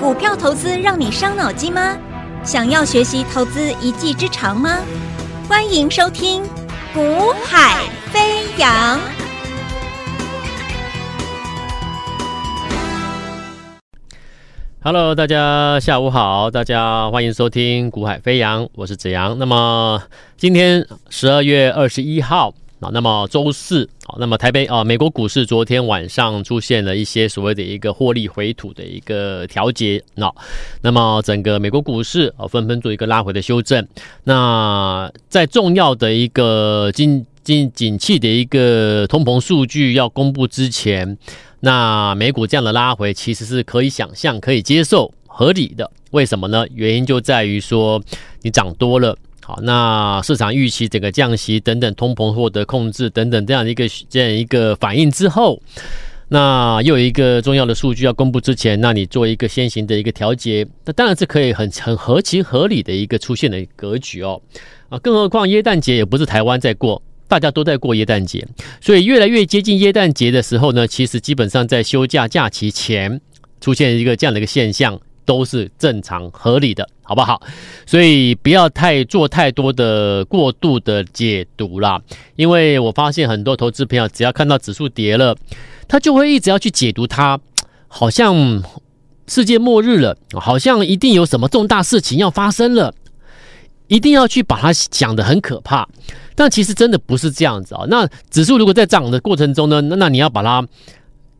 股票投资让你伤脑筋吗？想要学习投资一技之长吗？欢迎收听《股海飞扬》。Hello，大家下午好，大家欢迎收听《股海飞扬》，我是子阳。那么今天十二月二十一号。好，那么周四，好，那么台北啊，美国股市昨天晚上出现了一些所谓的一个获利回吐的一个调节，那那么整个美国股市啊纷纷做一个拉回的修正。那在重要的一个经经景气的一个通膨数据要公布之前，那美股这样的拉回其实是可以想象、可以接受、合理的。为什么呢？原因就在于说你涨多了。好，那市场预期整个降息等等，通膨获得控制等等这样的一个这样一个反应之后，那又有一个重要的数据要公布之前，那你做一个先行的一个调节，那当然是可以很很合情合理的一个出现的格局哦。啊，更何况耶诞节也不是台湾在过，大家都在过耶诞节，所以越来越接近耶诞节的时候呢，其实基本上在休假假期前出现一个这样的一个现象。都是正常合理的，好不好？所以不要太做太多的过度的解读啦，因为我发现很多投资朋友只要看到指数跌了，他就会一直要去解读它，好像世界末日了，好像一定有什么重大事情要发生了，一定要去把它想得很可怕，但其实真的不是这样子啊。那指数如果在涨的过程中呢，那你要把它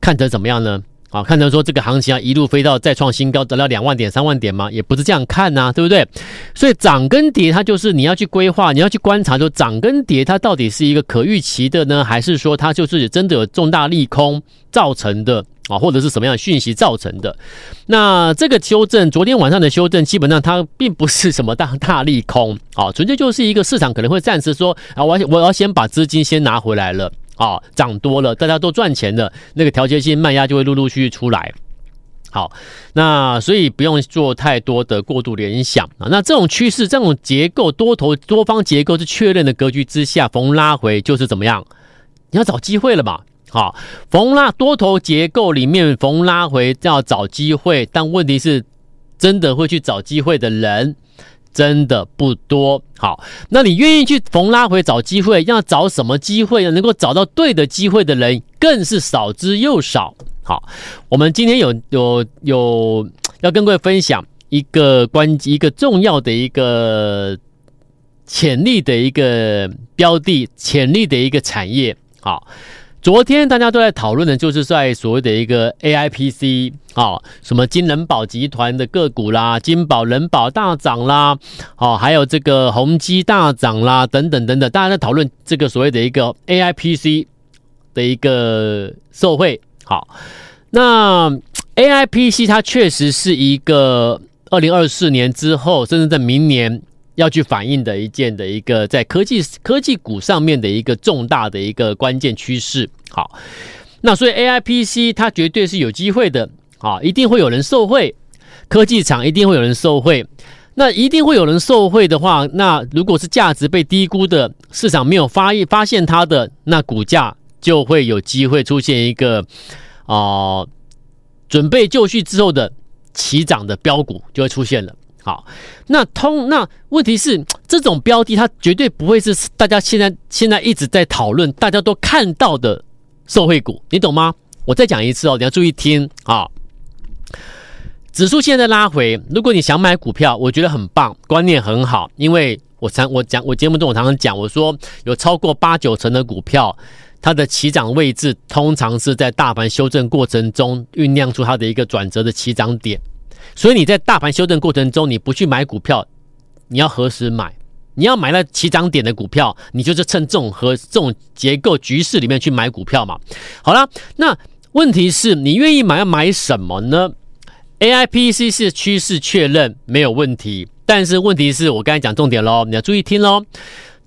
看成怎么样呢？啊，看成说这个行情啊，一路飞到再创新高，得到两万点、三万点吗？也不是这样看呐、对不对？所以涨跟跌，它就是你要去规划，你要去观察，说涨跟跌，它到底是一个可预期的呢，还是说它就是真的有重大利空造成的啊，或者是什么样的讯息造成的？那这个修正，昨天晚上的修正，基本上它并不是什么大大利空啊，纯粹就是一个市场可能会暂时说啊，我要我要先把资金先拿回来了。啊，涨多了，大家都赚钱了，那个调节性卖压就会陆陆续续出来。好，那所以不用做太多的过度联想啊。那这种趋势、这种结构、多头多方结构是确认的格局之下，逢拉回就是怎么样？你要找机会了嘛？好，逢拉多头结构里面逢拉回要找机会，但问题是，真的会去找机会的人？真的不多，好，那你愿意去逢拉回找机会，要找什么机会呢？能够找到对的机会的人更是少之又少。好，我们今天有有有要跟各位分享一个关一个重要的一个潜力的一个标的，潜力的一个产业，好。昨天大家都在讨论的，就是在所谓的一个 AIPC 啊，什么金人保集团的个股啦，金宝、人保大涨啦，哦，还有这个宏基大涨啦，等等等等，大家在讨论这个所谓的一个 AIPC 的一个受惠。好，那 AIPC 它确实是一个二零二四年之后，甚至在明年。要去反映的一件的一个在科技科技股上面的一个重大的一个关键趋势，好，那所以 AIPC 它绝对是有机会的，啊，一定会有人受惠，科技厂一定会有人受惠，那一定会有人受惠的话，那如果是价值被低估的，市场没有发发现它的，那股价就会有机会出现一个啊、准备就绪之后的起涨的标股就会出现了。好，那通那问题是这种标的，它绝对不会是大家现在现在一直在讨论，大家都看到的受惠股，你懂吗？我再讲一次哦，你要注意听啊。指数现在拉回，如果你想买股票，我觉得很棒，观念很好，因为我常我讲我节目中我常常讲，我说有超过八九成的股票，它的起涨位置通常是在大盘修正过程中酝酿出它的一个转折的起涨点。所以你在大盘修正过程中，你不去买股票，你要何时买？你要买了起涨点的股票，你就是趁这种和这种结构局势里面去买股票嘛。好了，那问题是你愿意买要买什么呢？AIPC 是趋势确认没有问题，但是问题是我刚才讲重点喽，你要注意听喽。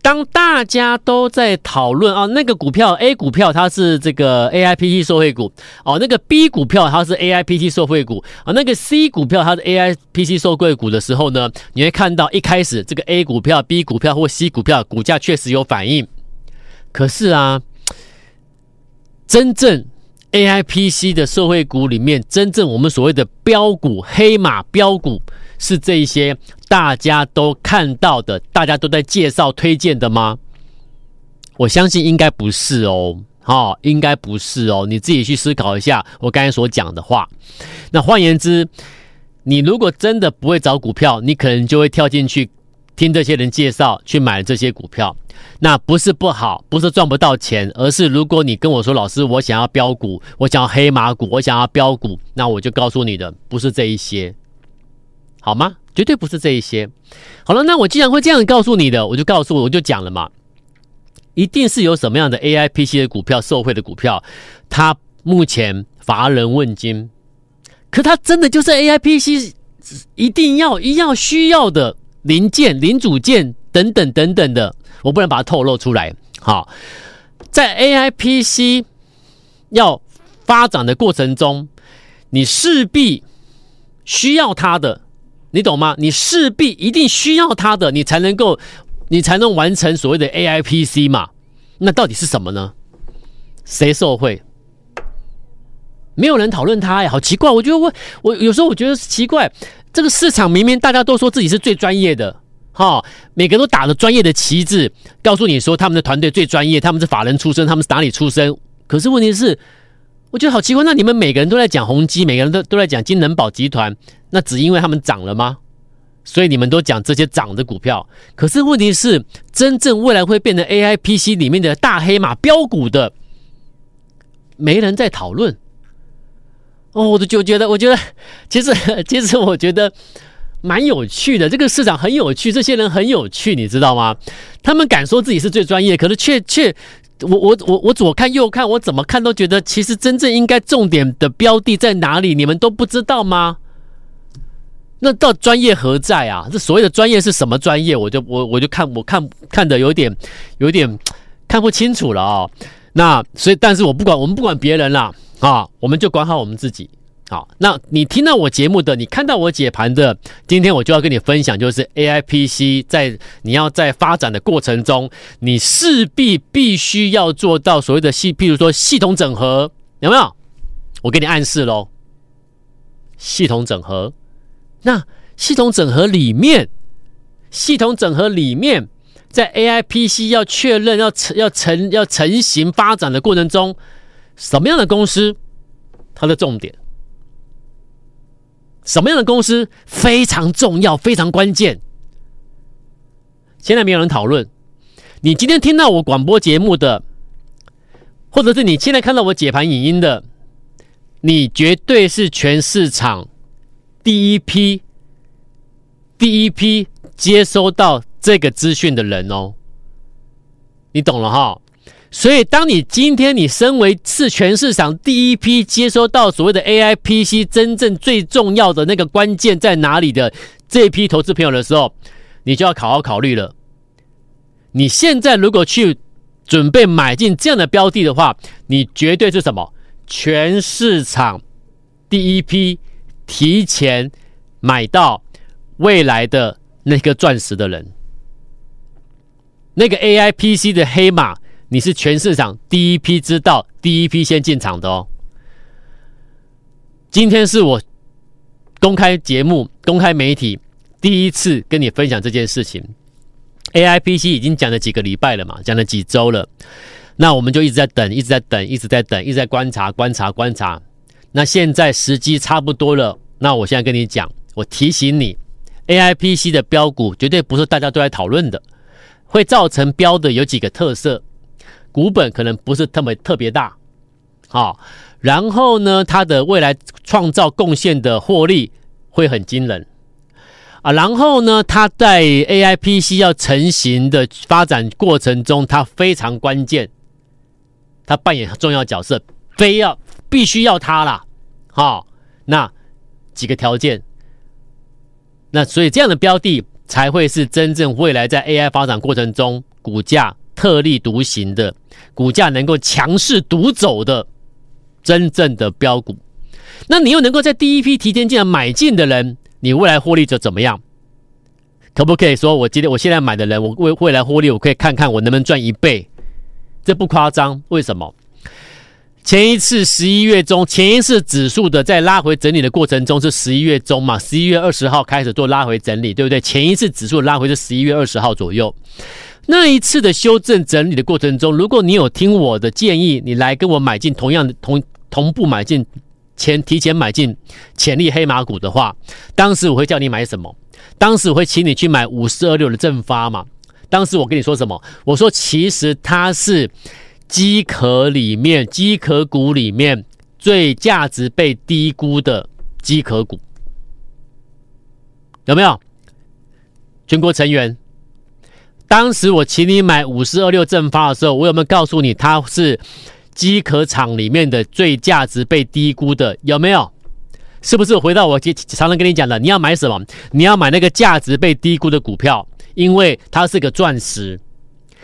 当大家都在讨论啊，那个股票 A 股票它是这个 AIPC 受惠股哦，那个 B 股票它是 AIPC 受惠股啊，那个 C 股票它是 AIPC 受惠股的时候呢，你会看到一开始这个 A 股票、B 股票或 C 股票股价确实有反应，可是啊，真正 AIPC 的受惠股里面，真正我们所谓的标股、黑马标股，是这一些大家都看到的，大家都在介绍推荐的吗？我相信应该不是哦，哦，应该不是哦，你自己去思考一下我刚才所讲的话。那换言之，你如果真的不会找股票，你可能就会跳进去听这些人介绍，去买这些股票。那不是不好，不是赚不到钱，而是如果你跟我说，老师，我想要标股，我想要黑马股，我想要标股，那我就告诉你的不是这一些，好吗？绝对不是这一些。好了，那我既然会这样告诉你的，我就告诉我，我就讲了嘛，一定是有什么样的 AIPC 的股票，受惠的股票，它目前乏人问津，可它真的就是 AIPC 一定要一样需要的零件、零组件等等等等的。我不能把它透露出来。好，在 AIPC 要发展的过程中，你势必需要它的，你懂吗？你势必一定需要它的，你才能够，你才能完成所谓的 AIPC 嘛。那到底是什么呢？谁受贿？没有人讨论它呀，好奇怪。我觉得我我有时候我觉得奇怪，这个市场明明大家都说自己是最专业的。哈，每个人都打着专业的旗帜，告诉你说他们的团队最专业，他们是法人出身，他们是哪里出身？可是问题是，我觉得好奇怪，那你们每个人都在讲宏基，每个人都都在讲金能宝集团，那只因为他们涨了吗？所以你们都讲这些涨的股票。可是问题是，真正未来会变成 AIPC 里面的大黑马标股的，没人在讨论。哦，我就觉得，我觉得，其实，其实我觉得。蛮有趣的，这个市场很有趣，这些人很有趣，你知道吗？他们敢说自己是最专业，可是却却，我我我我左看右看，我怎么看都觉得，其实真正应该重点的标的在哪里？你们都不知道吗？那到专业何在啊？这所谓的专业是什么专业？我就我我就看我看看的有点有点看不清楚了啊、哦。那所以，但是我不管我们不管别人啦啊，我们就管好我们自己。好，那你听到我节目的，你看到我解盘的，今天我就要跟你分享，就是 AIPC 在你要在发展的过程中，你势必必须要做到所谓的系，譬如说系统整合，有没有？我给你暗示喽，系统整合。那系统整合里面，系统整合里面，在 AIPC 要确认要成要成要成型发展的过程中，什么样的公司，它的重点？什么样的公司非常重要、非常关键？现在没有人讨论。你今天听到我广播节目的，或者是你现在看到我解盘影音的，你绝对是全市场第一批、第一批接收到这个资讯的人哦。你懂了哈？所以，当你今天你身为是全市场第一批接收到所谓的 AIPC 真正最重要的那个关键在哪里的这一批投资朋友的时候，你就要好好考虑了。你现在如果去准备买进这样的标的的话，你绝对是什么？全市场第一批提前买到未来的那个钻石的人，那个 AIPC 的黑马。你是全市场第一批知道、第一批先进场的哦。今天是我公开节目、公开媒体第一次跟你分享这件事情。AIPC 已经讲了几个礼拜了嘛，讲了几周了。那我们就一直在等，一直在等，一直在等，一直在观察、观察、观察。那现在时机差不多了，那我现在跟你讲，我提醒你，AIPC 的标股绝对不是大家都在讨论的，会造成标的有几个特色。股本可能不是特别特别大，好，然后呢，它的未来创造贡献的获利会很惊人。啊，然后呢，它在 AIPC 要成型的发展过程中，它非常关键，它扮演重要角色，非要必须要它啦，好，那几个条件，那所以这样的标的才会是真正未来在 AI 发展过程中股价特立独行的。股价能够强势独走的真正的标股，那你又能够在第一批提前进来买进的人，你未来获利者怎么样？可不可以说我今天我现在买的人，我未未来获利，我可以看看我能不能赚一倍？这不夸张。为什么？前一次十一月中，前一次指数的在拉回整理的过程中是十一月中嘛，十一月二十号开始做拉回整理，对不对？前一次指数拉回是十一月二十号左右。那一次的修正整理的过程中，如果你有听我的建议，你来跟我买进同样的同同步买进前提前买进潜力黑马股的话，当时我会叫你买什么？当时我会请你去买五四二六的正发嘛。当时我跟你说什么？我说其实它是机壳里面机壳股里面最价值被低估的机壳股，有没有？全国成员。当时我请你买五四二六正发的时候，我有没有告诉你它是机壳厂里面的最价值被低估的？有没有？是不是回到我常常跟你讲的，你要买什么？你要买那个价值被低估的股票，因为它是个钻石，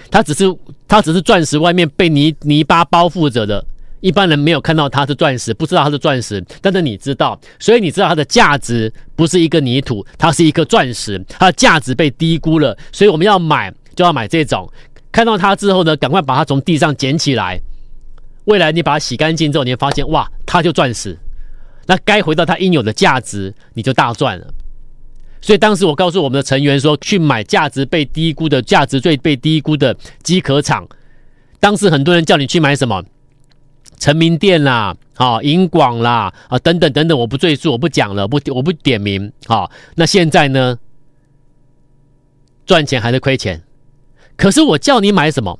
它只是它只是钻石外面被泥泥巴包覆着的，一般人没有看到它是钻石，不知道它是钻石，但是你知道，所以你知道它的价值不是一个泥土，它是一颗钻石，它的价值被低估了，所以我们要买就要买这种，看到它之后呢，赶快把它从地上捡起来，未来你把它洗干净之后，你会发现哇，它就钻石。那该回到它应有的价值，你就大赚了。所以当时我告诉我们的成员说，去买价值被低估的、价值最被低估的机壳厂。当时很多人叫你去买什么？成名电啦，啊，银广啦，啊，等等等等，我不赘述，我不讲了，不，我不点名。好，那现在呢？赚钱还是亏钱？可是我叫你买什么？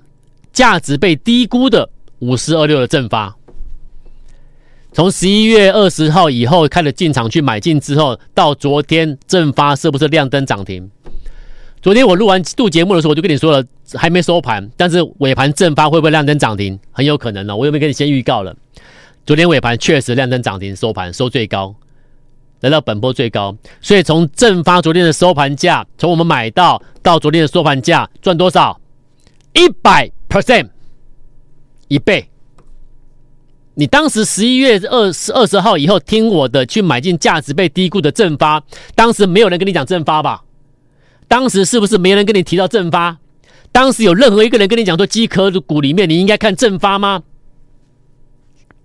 价值被低估的五四二六的正发。从十一月二十号以后开始进场去买进之后，到昨天正发是不是亮灯涨停？昨天我录完录节目的时候，我就跟你说了，还没收盘，但是尾盘正发会不会亮灯涨停？很有可能呢。我有没有跟你先预告了？昨天尾盘确实亮灯涨停，收盘收最高，来到本波最高。所以从正发昨天的收盘价，从我们买到到昨天的收盘价赚多少？一百 percent，一倍。你当时十一月二十二十号以后听我的去买进价值被低估的正发，当时没有人跟你讲正发吧？当时是不是没人跟你提到正发？当时有任何一个人跟你讲说机壳股里面你应该看正发吗？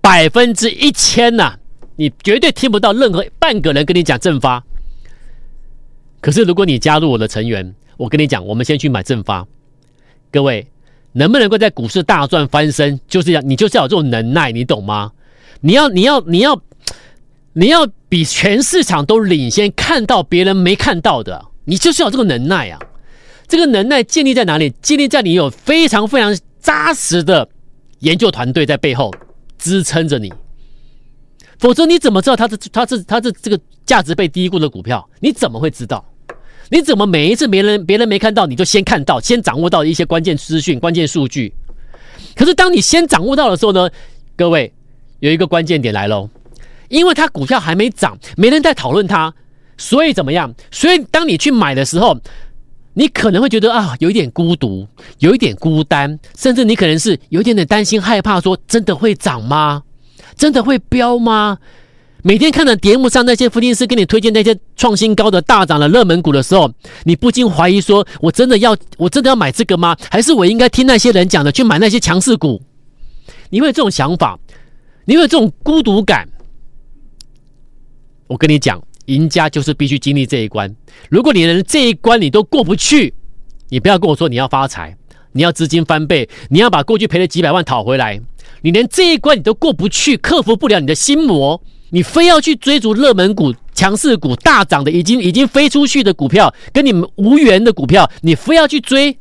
百分之一千呐，你绝对听不到任何半个人跟你讲正发。可是如果你加入我的成员，我跟你讲，我们先去买正发，各位。能不能够在股市大赚翻身，就是要你就是要有这种能耐，你懂吗？你要你要你要你要比全市场都领先，看到别人没看到的，你就是要这个能耐啊！这个能耐建立在哪里？建立在你有非常非常扎实的研究团队在背后支撑着你，否则你怎么知道它是它是它是这个价值被低估的股票？你怎么会知道？你怎么每一次别人别人没看到，你就先看到，先掌握到一些关键资讯、关键数据？可是当你先掌握到的时候呢，各位有一个关键点来喽，因为它股票还没涨，没人在讨论它，所以怎么样？所以当你去买的时候，你可能会觉得啊，有一点孤独，有一点孤单，甚至你可能是有一点点担心、害怕，说真的会涨吗？真的会飙吗？每天看着节目上那些分析师给你推荐那些创新高的大涨的热门股的时候，你不禁怀疑说：我真的要我真的要买这个吗？还是我应该听那些人讲的去买那些强势股？你会有这种想法，你会有这种孤独感。我跟你讲，赢家就是必须经历这一关。如果你连这一关你都过不去，你不要跟我说你要发财，你要资金翻倍，你要把过去赔了几百万讨回来。你连这一关你都过不去，克服不了你的心魔。你非要去追逐热门股、强势股、大涨的、已经已经飞出去的股票，跟你们无缘的股票，你非要去追。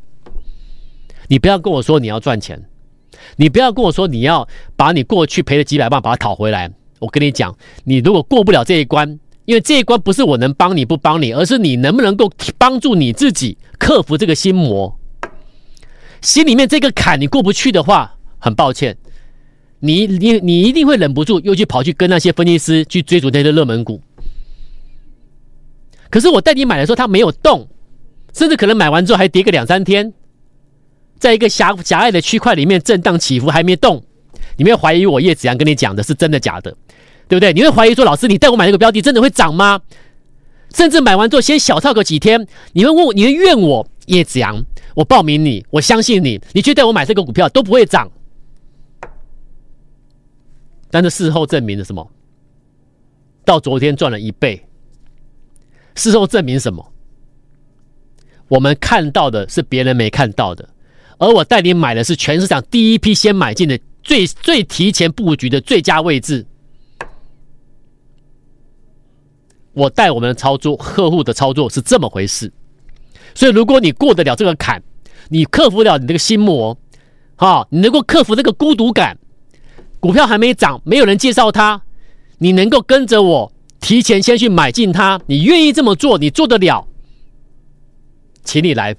你不要跟我说你要赚钱，你不要跟我说你要把你过去赔了几百万把它讨回来。我跟你讲，你如果过不了这一关，因为这一关不是我能帮你不帮你，而是你能不能够帮助你自己克服这个心魔。心里面这个坎你过不去的话，很抱歉。你你你一定会忍不住又去跑去跟那些分析师去追逐那些热门股，可是我带你买的时候它没有动，甚至可能买完之后还跌个两三天，在一个狭狭隘的区块里面震荡起伏还没动，你没有怀疑我叶子阳跟你讲的是真的假的，对不对？你会怀疑说老师你带我买这个标的真的会涨吗？甚至买完之后先小套个几天，你会问我，你会怨我叶子阳，我报名你，我相信你，你去带我买这个股票都不会涨。但是事后证明了什么？到昨天赚了一倍。事后证明什么？我们看到的是别人没看到的，而我带你买的是全市场第一批先买进的最最提前布局的最佳位置。我带我们的操作，客户的操作是这么回事。所以，如果你过得了这个坎，你克服了你这个心魔，啊，你能够克服这个孤独感，股票还没涨，没有人介绍它，你能够跟着我提前先去买进它，你愿意这么做，你做得了。请你来，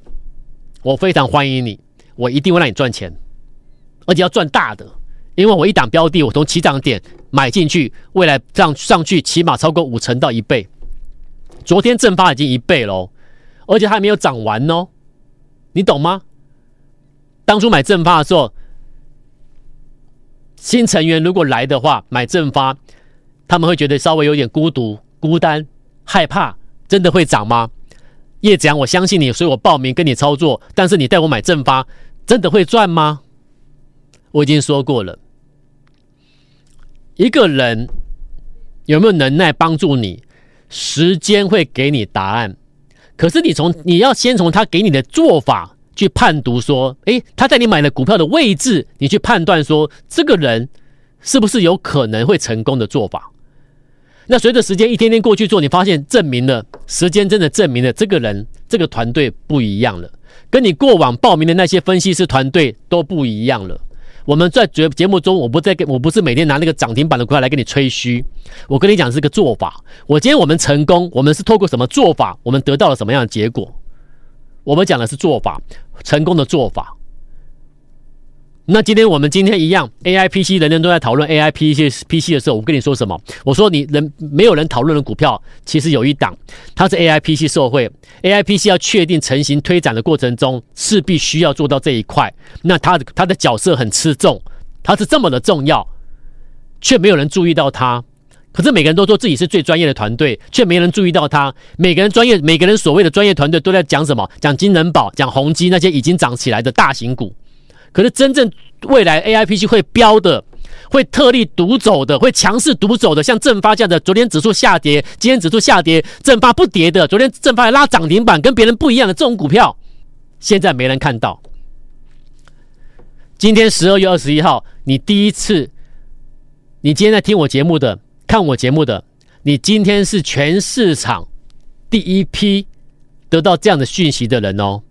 我非常欢迎你，我一定会让你赚钱，而且要赚大的，因为我一档标的，我从起涨点买进去，未来上上去起码超过五成到一倍。昨天正发已经一倍喽，而且还没有涨完哦，你懂吗？当初买正发的时候，新成员如果来的话，买正发，他们会觉得稍微有点孤独、孤单、害怕，真的会涨吗？叶子阳，我相信你，所以我报名跟你操作。但是你带我买正发，真的会赚吗？我已经说过了，一个人有没有能耐帮助你，时间会给你答案。可是你从你要先从他给你的做法去判读，说，诶，他在你买的股票的位置，你去判断说，这个人是不是有可能会成功的做法。那随着时间一天天过去做，你发现证明了时间真的证明了这个人这个团队不一样了，跟你过往报名的那些分析师团队都不一样了。我们在节节目中，我不再跟我不是每天拿那个涨停板的股票来跟你吹嘘，我跟你讲是个做法。我今天我们成功，我们是透过什么做法，我们得到了什么样的结果？我们讲的是做法，成功的做法。那今天我们今天一样，AIPC 人人都在讨论 AIPC PC 的时候，我跟你说什么？我说你人没有人讨论的股票，其实有一档，它是 AIPC 社会，AIPC 要确定成型推展的过程中，势必需要做到这一块。那它的它的角色很吃重，它是这么的重要，却没有人注意到它。可是每个人都说自己是最专业的团队，却没人注意到它。每个人专业，每个人所谓的专业团队都在讲什么？讲金人宝，讲宏基那些已经涨起来的大型股。可是真正未来 AIPC 会飙的，会特立独走的，会强势独走的，像正发这样的，昨天指数下跌，今天指数下跌，正发不跌的，昨天正发还拉涨停板，跟别人不一样的这种股票，现在没人看到。今天十二月二十一号，你第一次，你今天在听我节目的，看我节目的，你今天是全市场第一批得到这样的讯息的人哦，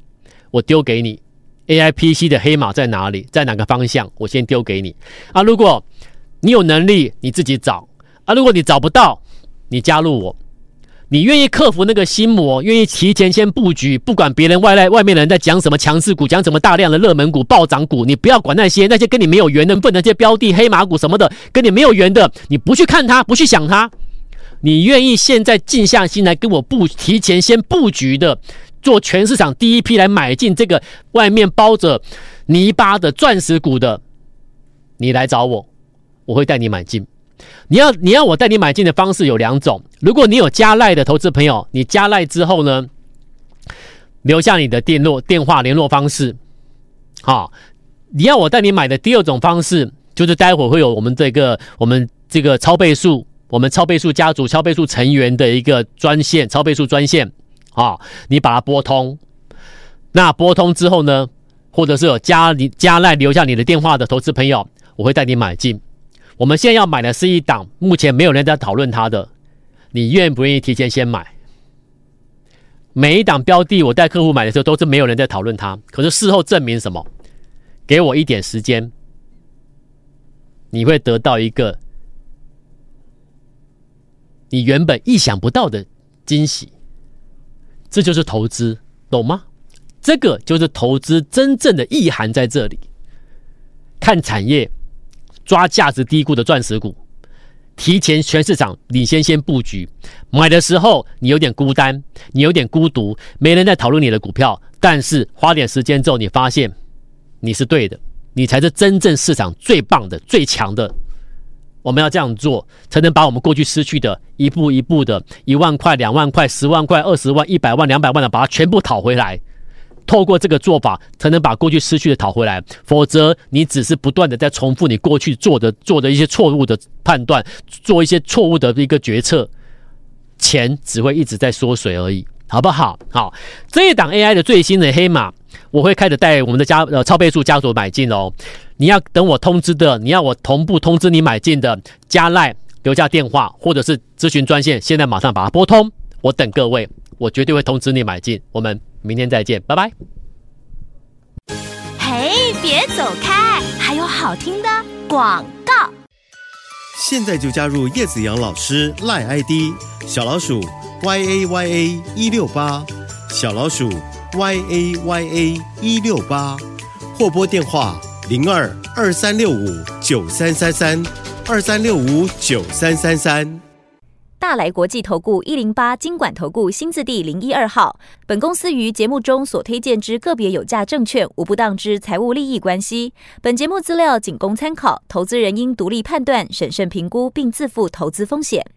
我丢给你。AIPC 的黑马在哪里？在哪个方向？我先丢给你啊！如果你有能力，你自己找啊；如果你找不到，你加入我。你愿意克服那个心魔，愿意提前先布局，不管别人外来外面的人在讲什么强势股，讲什么大量的热门股、暴涨股，你不要管那些，那些跟你没有缘的，不能那些标的黑马股什么的，跟你没有缘的，你不去看它，不去想它。你愿意现在静下心来跟我布，提前先布局的。做全市场第一批来买进这个外面包着泥巴的钻石股的，你来找我，我会带你买进。你要你要我带你买进的方式有两种。如果你有加赖的投资朋友，你加赖之后呢，留下你的电络电话联络方式。好，你要我带你买的第二种方式，就是待会会有我们这个我们这个超倍数，我们超倍数家族超倍数成员的一个专线，超倍数专线。啊、你把它拨通，那拨通之后呢，或者是有加你加赖留下你的电话的投资朋友，我会带你买进。我们现在要买的是一档，目前没有人在讨论它的，你愿不愿意提前先买？每一档标的，我带客户买的时候都是没有人在讨论它，可是事后证明什么？给我一点时间，你会得到一个你原本意想不到的惊喜。这就是投资，懂吗？这个就是投资真正的意涵在这里。看产业，抓价值低估的钻石股，提前全市场领先先布局。买的时候你有点孤单，你有点孤独，没人在讨论你的股票。但是花点时间之后，你发现你是对的，你才是真正市场最棒的、最强的。我们要这样做，才能把我们过去失去的一步一步的，一万块、两万块、十万块、二十万、一百万、两百万的，把它全部讨回来。透过这个做法，才能把过去失去的讨回来。否则，你只是不断的在重复你过去做的做的一些错误的判断，做一些错误的一个决策，钱只会一直在缩水而已，好不好？好，这一档 AI 的最新的黑马，我会开始带我们的家呃超倍数家族买进哦。你要等我通知的，你要我同步通知你买进的，加赖留下电话或者是咨询专线，现在马上把它拨通，我等各位，我绝对会通知你买进。我们明天再见，拜拜。嘿，别走开，还有好听的广告。现在就加入叶子阳老师赖 ID 小老鼠 y a y a 一六八，小老鼠 y a y a 一六八，或拨电话。零二二三六五九三三三二三六五九三三三，大来国际投顾一零八金管投顾新字第零一二号。本公司于节目中所推荐之个别有价证券无不当之财务利益关系。本节目资料仅供参考，投资人应独立判断、审慎评估，并自负投资风险。